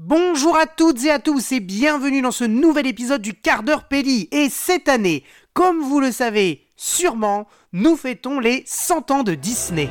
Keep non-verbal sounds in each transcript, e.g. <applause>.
Bonjour à toutes et à tous et bienvenue dans ce nouvel épisode du quart d'heure Pelli. Et cette année, comme vous le savez sûrement, nous fêtons les 100 ans de Disney.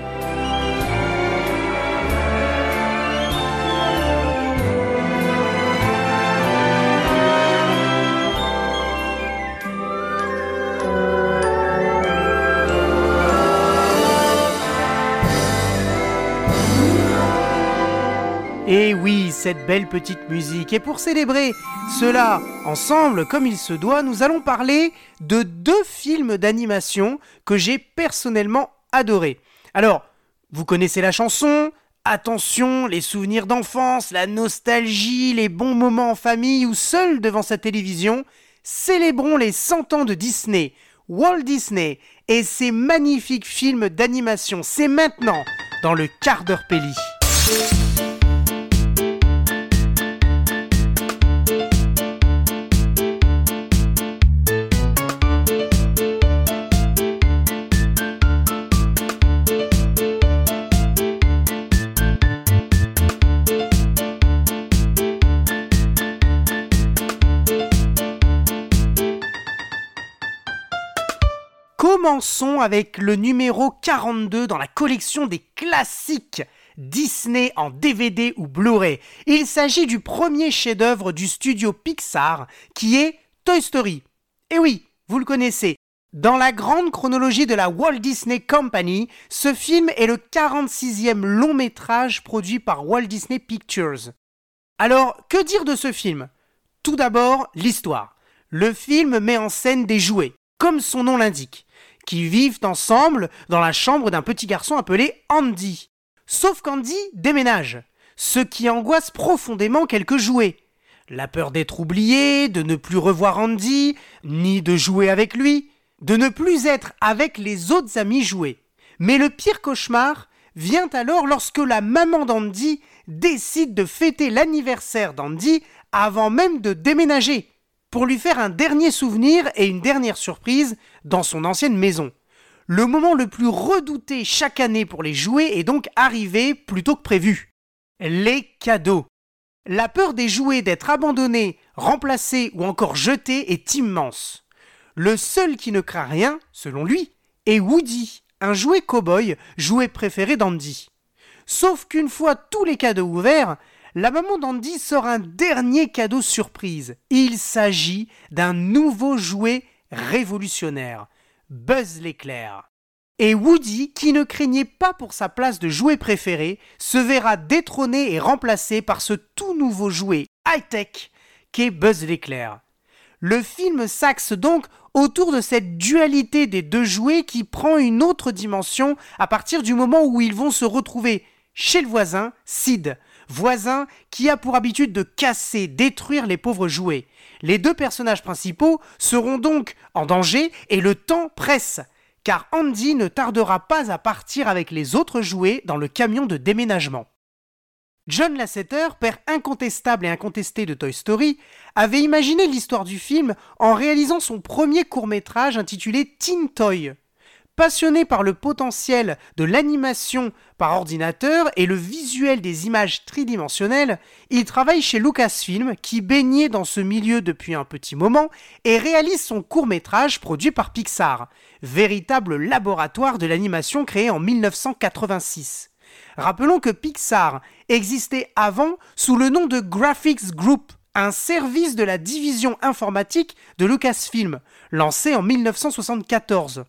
Et oui, cette belle petite musique. Et pour célébrer cela ensemble, comme il se doit, nous allons parler de deux films d'animation que j'ai personnellement adorés. Alors, vous connaissez la chanson Attention, les souvenirs d'enfance, la nostalgie, les bons moments en famille ou seul devant sa télévision, célébrons les 100 ans de Disney, Walt Disney et ses magnifiques films d'animation. C'est maintenant dans le quart d'heure Pelli. Commençons avec le numéro 42 dans la collection des classiques Disney en DVD ou Blu-ray. Il s'agit du premier chef-d'œuvre du studio Pixar qui est Toy Story. Et oui, vous le connaissez. Dans la grande chronologie de la Walt Disney Company, ce film est le 46e long métrage produit par Walt Disney Pictures. Alors, que dire de ce film? Tout d'abord, l'histoire. Le film met en scène des jouets, comme son nom l'indique qui vivent ensemble dans la chambre d'un petit garçon appelé Andy. Sauf qu'Andy déménage, ce qui angoisse profondément quelques jouets. La peur d'être oublié, de ne plus revoir Andy, ni de jouer avec lui, de ne plus être avec les autres amis joués. Mais le pire cauchemar vient alors lorsque la maman d'Andy décide de fêter l'anniversaire d'Andy avant même de déménager pour lui faire un dernier souvenir et une dernière surprise dans son ancienne maison. Le moment le plus redouté chaque année pour les jouets est donc arrivé plus tôt que prévu. Les cadeaux. La peur des jouets d'être abandonnés, remplacés ou encore jetés est immense. Le seul qui ne craint rien, selon lui, est Woody, un jouet cow-boy, jouet préféré d'Andy. Sauf qu'une fois tous les cadeaux ouverts, la maman d'Andy sort un dernier cadeau surprise. Il s'agit d'un nouveau jouet révolutionnaire, Buzz l'éclair. Et Woody, qui ne craignait pas pour sa place de jouet préféré, se verra détrôné et remplacé par ce tout nouveau jouet high-tech qu'est Buzz l'éclair. Le film s'axe donc autour de cette dualité des deux jouets qui prend une autre dimension à partir du moment où ils vont se retrouver chez le voisin, Sid, voisin qui a pour habitude de casser, détruire les pauvres jouets. Les deux personnages principaux seront donc en danger et le temps presse, car Andy ne tardera pas à partir avec les autres jouets dans le camion de déménagement. John Lasseter, père incontestable et incontesté de Toy Story, avait imaginé l'histoire du film en réalisant son premier court métrage intitulé Teen Toy. Passionné par le potentiel de l'animation par ordinateur et le visuel des images tridimensionnelles, il travaille chez Lucasfilm qui baignait dans ce milieu depuis un petit moment et réalise son court métrage produit par Pixar, véritable laboratoire de l'animation créé en 1986. Rappelons que Pixar existait avant sous le nom de Graphics Group, un service de la division informatique de Lucasfilm, lancé en 1974.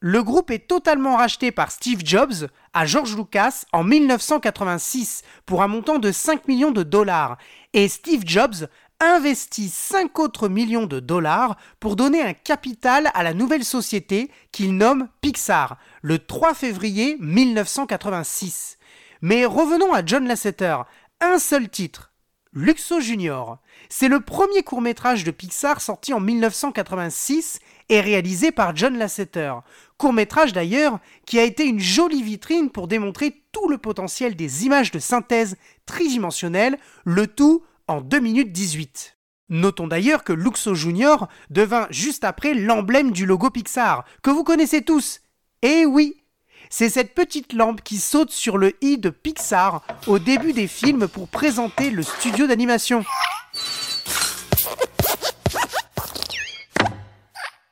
Le groupe est totalement racheté par Steve Jobs à George Lucas en 1986 pour un montant de 5 millions de dollars. Et Steve Jobs investit 5 autres millions de dollars pour donner un capital à la nouvelle société qu'il nomme Pixar le 3 février 1986. Mais revenons à John Lasseter, un seul titre, Luxo Junior. C'est le premier court-métrage de Pixar sorti en 1986 et réalisé par John Lasseter. Court-métrage d'ailleurs qui a été une jolie vitrine pour démontrer tout le potentiel des images de synthèse tridimensionnelles, le tout en 2 minutes 18. Notons d'ailleurs que Luxo Junior devint juste après l'emblème du logo Pixar, que vous connaissez tous. Et oui, C'est cette petite lampe qui saute sur le i de Pixar au début des films pour présenter le studio d'animation.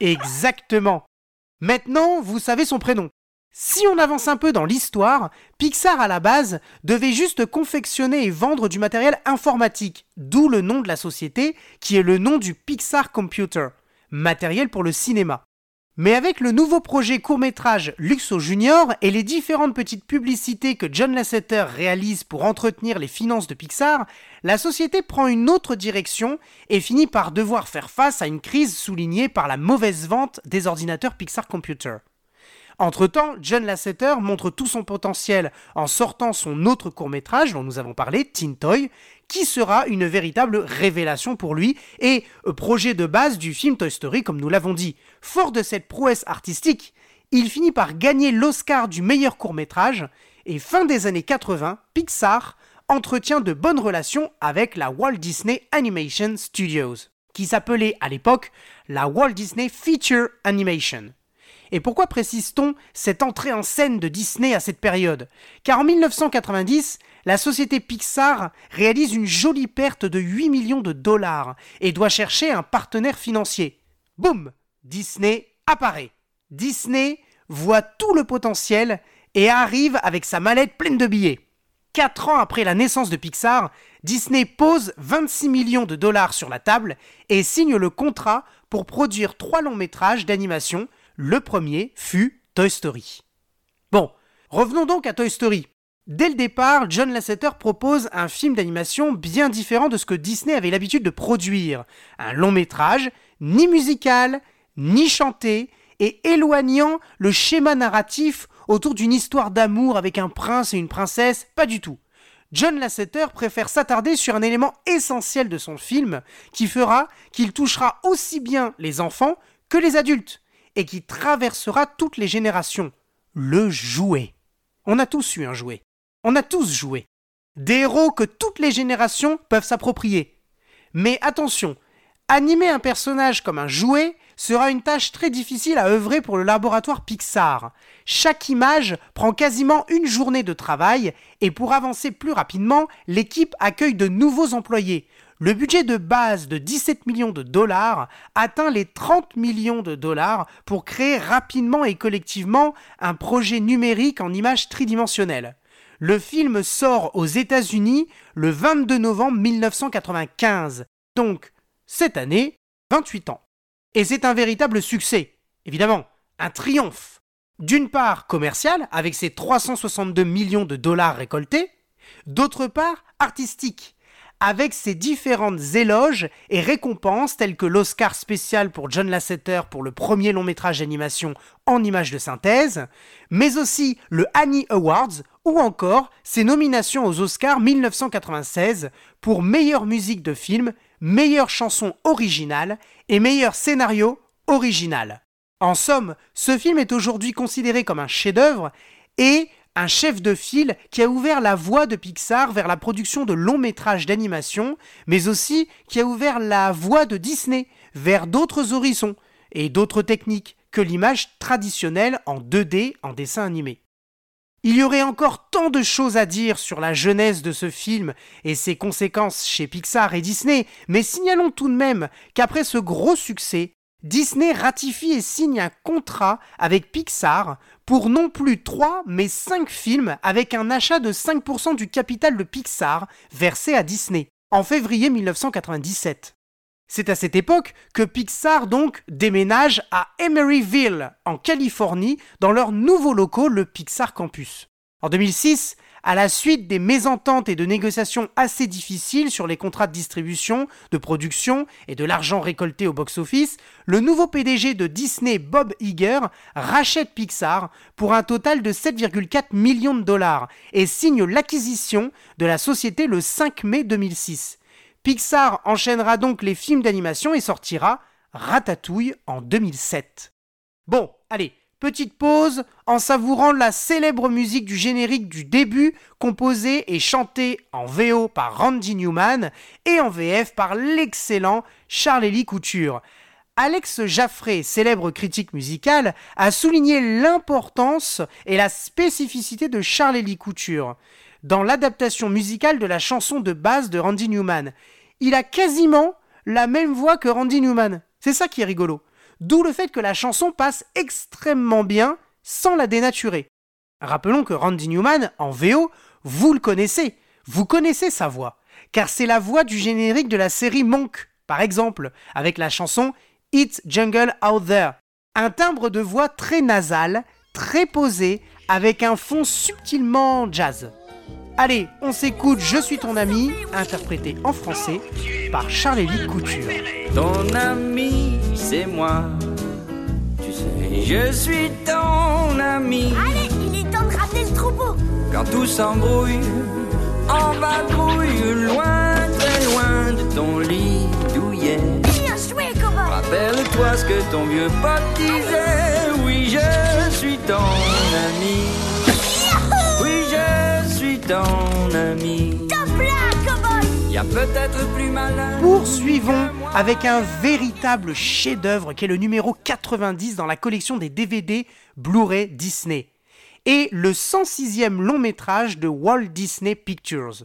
Exactement. Maintenant, vous savez son prénom. Si on avance un peu dans l'histoire, Pixar à la base devait juste confectionner et vendre du matériel informatique, d'où le nom de la société qui est le nom du Pixar Computer, matériel pour le cinéma. Mais avec le nouveau projet court-métrage Luxo Junior et les différentes petites publicités que John Lasseter réalise pour entretenir les finances de Pixar, la société prend une autre direction et finit par devoir faire face à une crise soulignée par la mauvaise vente des ordinateurs Pixar Computer. Entre-temps, John Lasseter montre tout son potentiel en sortant son autre court-métrage dont nous avons parlé, Toy, qui sera une véritable révélation pour lui et projet de base du film Toy Story comme nous l'avons dit. Fort de cette prouesse artistique, il finit par gagner l'Oscar du meilleur court-métrage et fin des années 80, Pixar entretient de bonnes relations avec la Walt Disney Animation Studios, qui s'appelait à l'époque la Walt Disney Feature Animation. Et pourquoi précise-t-on cette entrée en scène de Disney à cette période? Car en 1990, la société Pixar réalise une jolie perte de 8 millions de dollars et doit chercher un partenaire financier. Boum Disney apparaît. Disney voit tout le potentiel et arrive avec sa mallette pleine de billets. Quatre ans après la naissance de Pixar, Disney pose 26 millions de dollars sur la table et signe le contrat pour produire trois longs métrages d'animation le premier fut Toy Story. Bon, revenons donc à Toy Story. Dès le départ, John Lasseter propose un film d'animation bien différent de ce que Disney avait l'habitude de produire. Un long métrage, ni musical, ni chanté, et éloignant le schéma narratif autour d'une histoire d'amour avec un prince et une princesse, pas du tout. John Lasseter préfère s'attarder sur un élément essentiel de son film qui fera qu'il touchera aussi bien les enfants que les adultes et qui traversera toutes les générations. Le jouet. On a tous eu un jouet. On a tous joué. Des héros que toutes les générations peuvent s'approprier. Mais attention, animer un personnage comme un jouet sera une tâche très difficile à œuvrer pour le laboratoire Pixar. Chaque image prend quasiment une journée de travail et pour avancer plus rapidement, l'équipe accueille de nouveaux employés, le budget de base de 17 millions de dollars atteint les 30 millions de dollars pour créer rapidement et collectivement un projet numérique en images tridimensionnelles. Le film sort aux États-Unis le 22 novembre 1995, donc cette année, 28 ans. Et c'est un véritable succès, évidemment, un triomphe. D'une part commercial, avec ses 362 millions de dollars récoltés, d'autre part artistique, avec ses différentes éloges et récompenses telles que l'Oscar spécial pour John Lasseter pour le premier long métrage d'animation en images de synthèse, mais aussi le Annie Awards ou encore ses nominations aux Oscars 1996 pour meilleure musique de film, meilleure chanson originale et meilleur scénario original. En somme, ce film est aujourd'hui considéré comme un chef-d'œuvre et un chef de file qui a ouvert la voie de Pixar vers la production de longs métrages d'animation, mais aussi qui a ouvert la voie de Disney vers d'autres horizons et d'autres techniques que l'image traditionnelle en 2D en dessin animé. Il y aurait encore tant de choses à dire sur la jeunesse de ce film et ses conséquences chez Pixar et Disney, mais signalons tout de même qu'après ce gros succès, Disney ratifie et signe un contrat avec Pixar pour non plus 3 mais 5 films avec un achat de 5% du capital de Pixar versé à Disney en février 1997. C'est à cette époque que Pixar donc déménage à Emeryville en Californie dans leur nouveau locaux le Pixar Campus. En 2006, à la suite des mésententes et de négociations assez difficiles sur les contrats de distribution, de production et de l'argent récolté au box-office, le nouveau PDG de Disney, Bob Iger, rachète Pixar pour un total de 7,4 millions de dollars et signe l'acquisition de la société le 5 mai 2006. Pixar enchaînera donc les films d'animation et sortira Ratatouille en 2007. Bon, allez, Petite pause en savourant la célèbre musique du générique du début, composée et chantée en VO par Randy Newman et en VF par l'excellent Charles-Élie Couture. Alex Jaffré, célèbre critique musical, a souligné l'importance et la spécificité de Charles-Élie Couture dans l'adaptation musicale de la chanson de base de Randy Newman. Il a quasiment la même voix que Randy Newman. C'est ça qui est rigolo. D'où le fait que la chanson passe extrêmement bien sans la dénaturer. Rappelons que Randy Newman, en VO, vous le connaissez. Vous connaissez sa voix. Car c'est la voix du générique de la série Monk, par exemple, avec la chanson It's Jungle Out There. Un timbre de voix très nasal, très posé, avec un fond subtilement jazz. Allez, on s'écoute Je suis ton ami, interprété en français par Charles-Élie Couture. Ton ami, c'est moi. Tu sais, je suis ton ami. Allez, il est temps de ramener le troupeau. Quand tout s'embrouille, en vadrouille, loin, très loin de ton lit douillet. Bien joué. Rappelle-toi ce que ton vieux pote disait. Oui, je suis ton ami. Oui, je suis ton ami. Peut-être plus malin. Poursuivons avec un véritable chef-d'œuvre qui est le numéro 90 dans la collection des DVD Blu-ray Disney et le 106e long métrage de Walt Disney Pictures.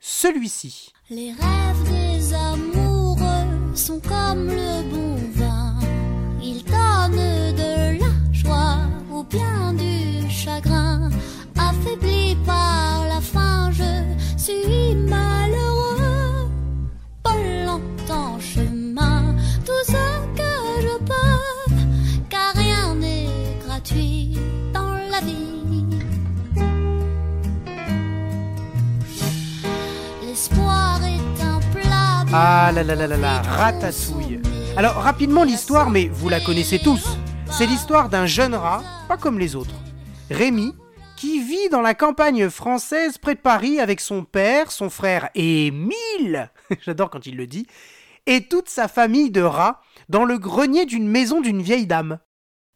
Celui-ci. Les rêves des amoureux sont comme le bon Ah là là là là là. Alors rapidement l'histoire, mais vous la connaissez tous. C'est l'histoire d'un jeune rat, pas comme les autres. Rémi, qui vit dans la campagne française près de Paris avec son père, son frère Émile, <laughs> j'adore quand il le dit, et toute sa famille de rats dans le grenier d'une maison d'une vieille dame.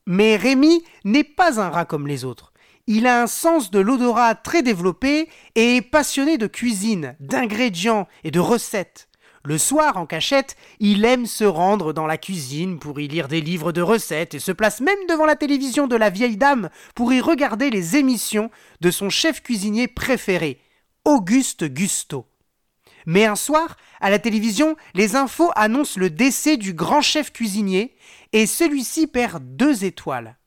Mais Rémi n'est pas un rat comme les autres. Il a un sens de l'odorat très développé et est passionné de cuisine, d'ingrédients et de recettes. Le soir, en cachette, il aime se rendre dans la cuisine pour y lire des livres de recettes et se place même devant la télévision de la vieille dame pour y regarder les émissions de son chef cuisinier préféré, Auguste Gusto. Mais un soir, à la télévision, les infos annoncent le décès du grand chef cuisinier et celui-ci perd deux étoiles.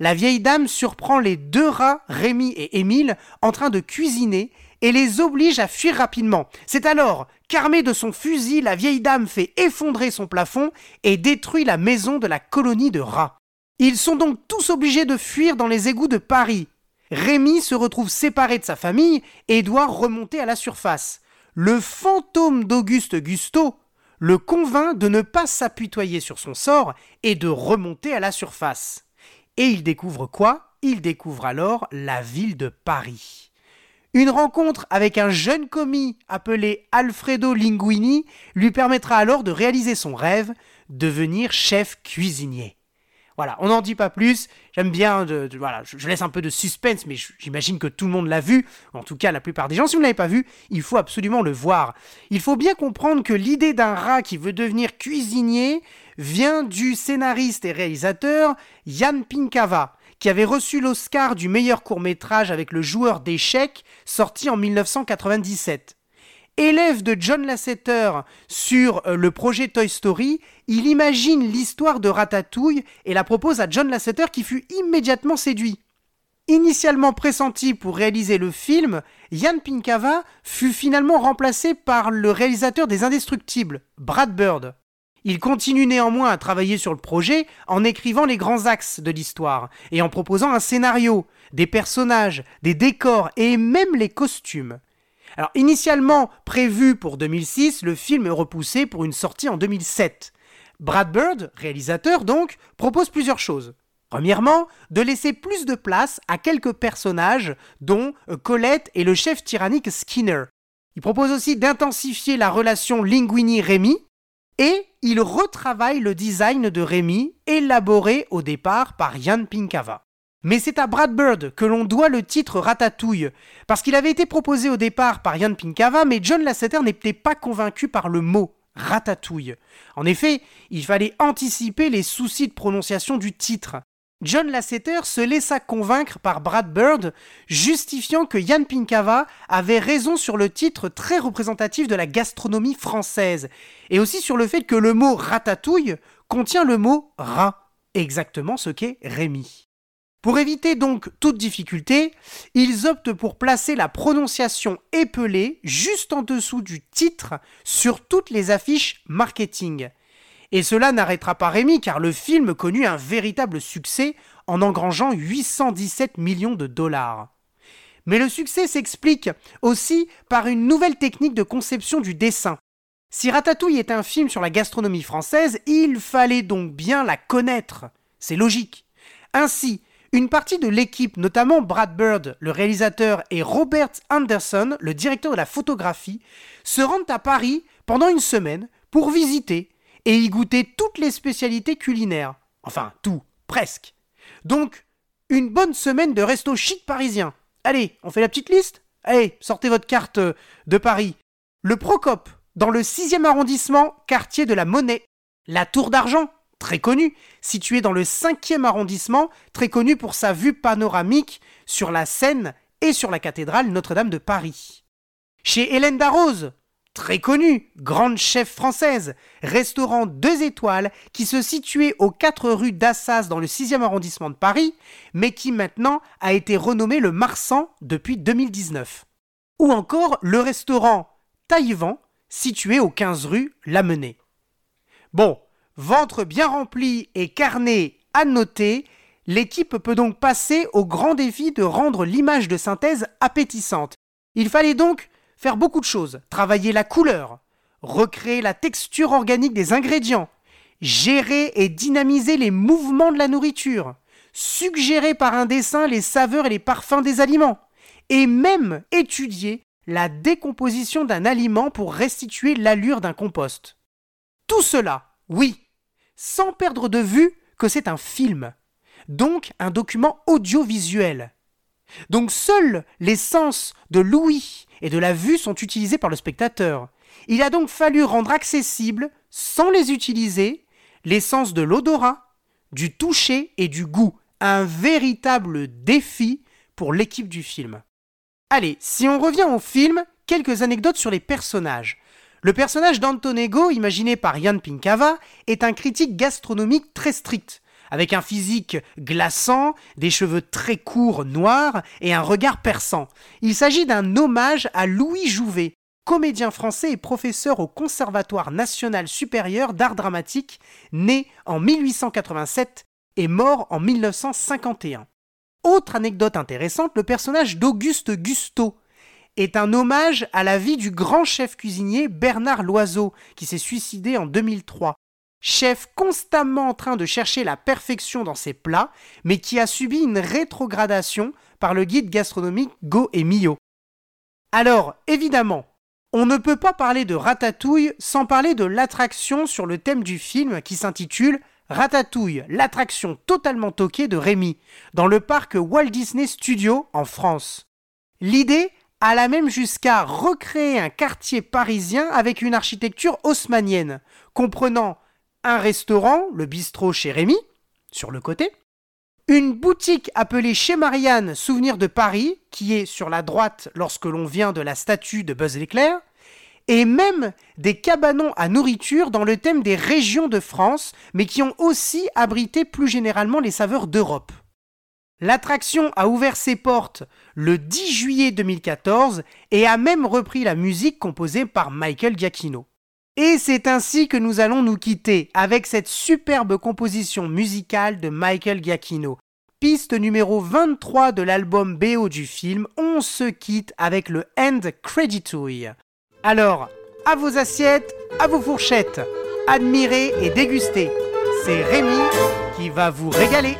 La vieille dame surprend les deux rats, Rémi et Émile, en train de cuisiner et les oblige à fuir rapidement. C'est alors qu'armée de son fusil, la vieille dame fait effondrer son plafond et détruit la maison de la colonie de rats. Ils sont donc tous obligés de fuir dans les égouts de Paris. Rémi se retrouve séparé de sa famille et doit remonter à la surface. Le fantôme d'Auguste Gusto le convainc de ne pas s'apitoyer sur son sort et de remonter à la surface. Et il découvre quoi? Il découvre alors la ville de Paris. Une rencontre avec un jeune commis appelé Alfredo Linguini lui permettra alors de réaliser son rêve, devenir chef cuisinier. Voilà, on n'en dit pas plus. J'aime bien, de, voilà, je, laisse un peu de suspense, mais j'imagine que tout le monde l'a vu. En tout cas, la plupart des gens. Si vous ne l'avez pas vu, il faut absolument le voir. Il faut bien comprendre que l'idée d'un rat qui veut devenir cuisinier vient du scénariste et réalisateur Yann Pinkava, qui avait reçu l'Oscar du meilleur court-métrage avec le joueur d'échecs, sorti en 1997. Élève de John Lasseter sur euh, le projet Toy Story, il imagine l'histoire de Ratatouille et la propose à John Lasseter qui fut immédiatement séduit. Initialement pressenti pour réaliser le film, Yann Pinkava fut finalement remplacé par le réalisateur des Indestructibles, Brad Bird. Il continue néanmoins à travailler sur le projet en écrivant les grands axes de l'histoire et en proposant un scénario, des personnages, des décors et même les costumes. Alors initialement prévu pour 2006, le film est repoussé pour une sortie en 2007. Brad Bird, réalisateur donc, propose plusieurs choses. Premièrement, de laisser plus de place à quelques personnages, dont euh, Colette et le chef tyrannique Skinner. Il propose aussi d'intensifier la relation Linguini-Rémi, et il retravaille le design de Rémi, élaboré au départ par Yann Pinkava. Mais c'est à Brad Bird que l'on doit le titre Ratatouille, parce qu'il avait été proposé au départ par Yann Pinkava, mais John Lasseter n'était pas convaincu par le mot Ratatouille. En effet, il fallait anticiper les soucis de prononciation du titre. John Lasseter se laissa convaincre par Brad Bird, justifiant que Yann Pinkava avait raison sur le titre très représentatif de la gastronomie française, et aussi sur le fait que le mot ratatouille contient le mot rat, exactement ce qu'est Rémi. Pour éviter donc toute difficulté, ils optent pour placer la prononciation épelée juste en dessous du titre sur toutes les affiches marketing. Et cela n'arrêtera pas Rémi car le film connut un véritable succès en engrangeant 817 millions de dollars. Mais le succès s'explique aussi par une nouvelle technique de conception du dessin. Si Ratatouille est un film sur la gastronomie française, il fallait donc bien la connaître. C'est logique. Ainsi, une partie de l'équipe, notamment Brad Bird, le réalisateur, et Robert Anderson, le directeur de la photographie, se rendent à Paris pendant une semaine pour visiter et y goûter toutes les spécialités culinaires. Enfin, tout, presque. Donc, une bonne semaine de resto chic parisien. Allez, on fait la petite liste? Allez, sortez votre carte euh, de Paris. Le Procope, dans le 6e arrondissement, quartier de la Monnaie. La Tour d'Argent, très connue, située dans le 5e arrondissement, très connue pour sa vue panoramique sur la Seine et sur la cathédrale Notre-Dame de Paris. Chez Hélène Darroze, très connue, grande chef française, restaurant deux étoiles qui se situait aux 4 rue d'Assas dans le 6e arrondissement de Paris, mais qui maintenant a été renommé le Marsan depuis 2019. Ou encore le restaurant Taïwan, situé aux 15 rue Lamennais. Bon, ventre bien rempli et carnet noter, l'équipe peut donc passer au grand défi de rendre l'image de synthèse appétissante. Il fallait donc faire beaucoup de choses. Travailler la couleur, recréer la texture organique des ingrédients, gérer et dynamiser les mouvements de la nourriture, suggérer par un dessin les saveurs et les parfums des aliments, et même étudier la décomposition d'un aliment pour restituer l'allure d'un compost. Tout cela, oui, sans perdre de vue que c'est un film, donc un document audiovisuel. Donc seuls les sens de l'ouïe et de la vue sont utilisés par le spectateur. Il a donc fallu rendre accessible, sans les utiliser, les sens de l'odorat, du toucher et du goût. Un véritable défi pour l'équipe du film. Allez, si on revient au film, quelques anecdotes sur les personnages. Le personnage d'Antonego, imaginé par Yann Pinkava, est un critique gastronomique très strict avec un physique glaçant, des cheveux très courts noirs et un regard perçant. Il s'agit d'un hommage à Louis Jouvet, comédien français et professeur au Conservatoire national supérieur d'art dramatique, né en 1887 et mort en 1951. Autre anecdote intéressante, le personnage d'Auguste Gusteau est un hommage à la vie du grand chef cuisinier Bernard Loiseau, qui s'est suicidé en 2003 chef constamment en train de chercher la perfection dans ses plats, mais qui a subi une rétrogradation par le guide gastronomique Go et Mio. Alors, évidemment, on ne peut pas parler de Ratatouille sans parler de l'attraction sur le thème du film qui s'intitule Ratatouille, l'attraction totalement toquée de Rémi, dans le parc Walt Disney Studios en France. L'idée alla même jusqu'à recréer un quartier parisien avec une architecture haussmanienne, comprenant restaurant, le bistrot chez Rémy, sur le côté, une boutique appelée chez Marianne Souvenir de Paris, qui est sur la droite lorsque l'on vient de la statue de Buzz l'éclair, et même des cabanons à nourriture dans le thème des régions de France, mais qui ont aussi abrité plus généralement les saveurs d'Europe. L'attraction a ouvert ses portes le 10 juillet 2014 et a même repris la musique composée par Michael Giacchino. Et c'est ainsi que nous allons nous quitter avec cette superbe composition musicale de Michael Giacchino. Piste numéro 23 de l'album BO du film, on se quitte avec le End Creditouille. Alors, à vos assiettes, à vos fourchettes, admirez et dégustez. C'est Rémi qui va vous régaler.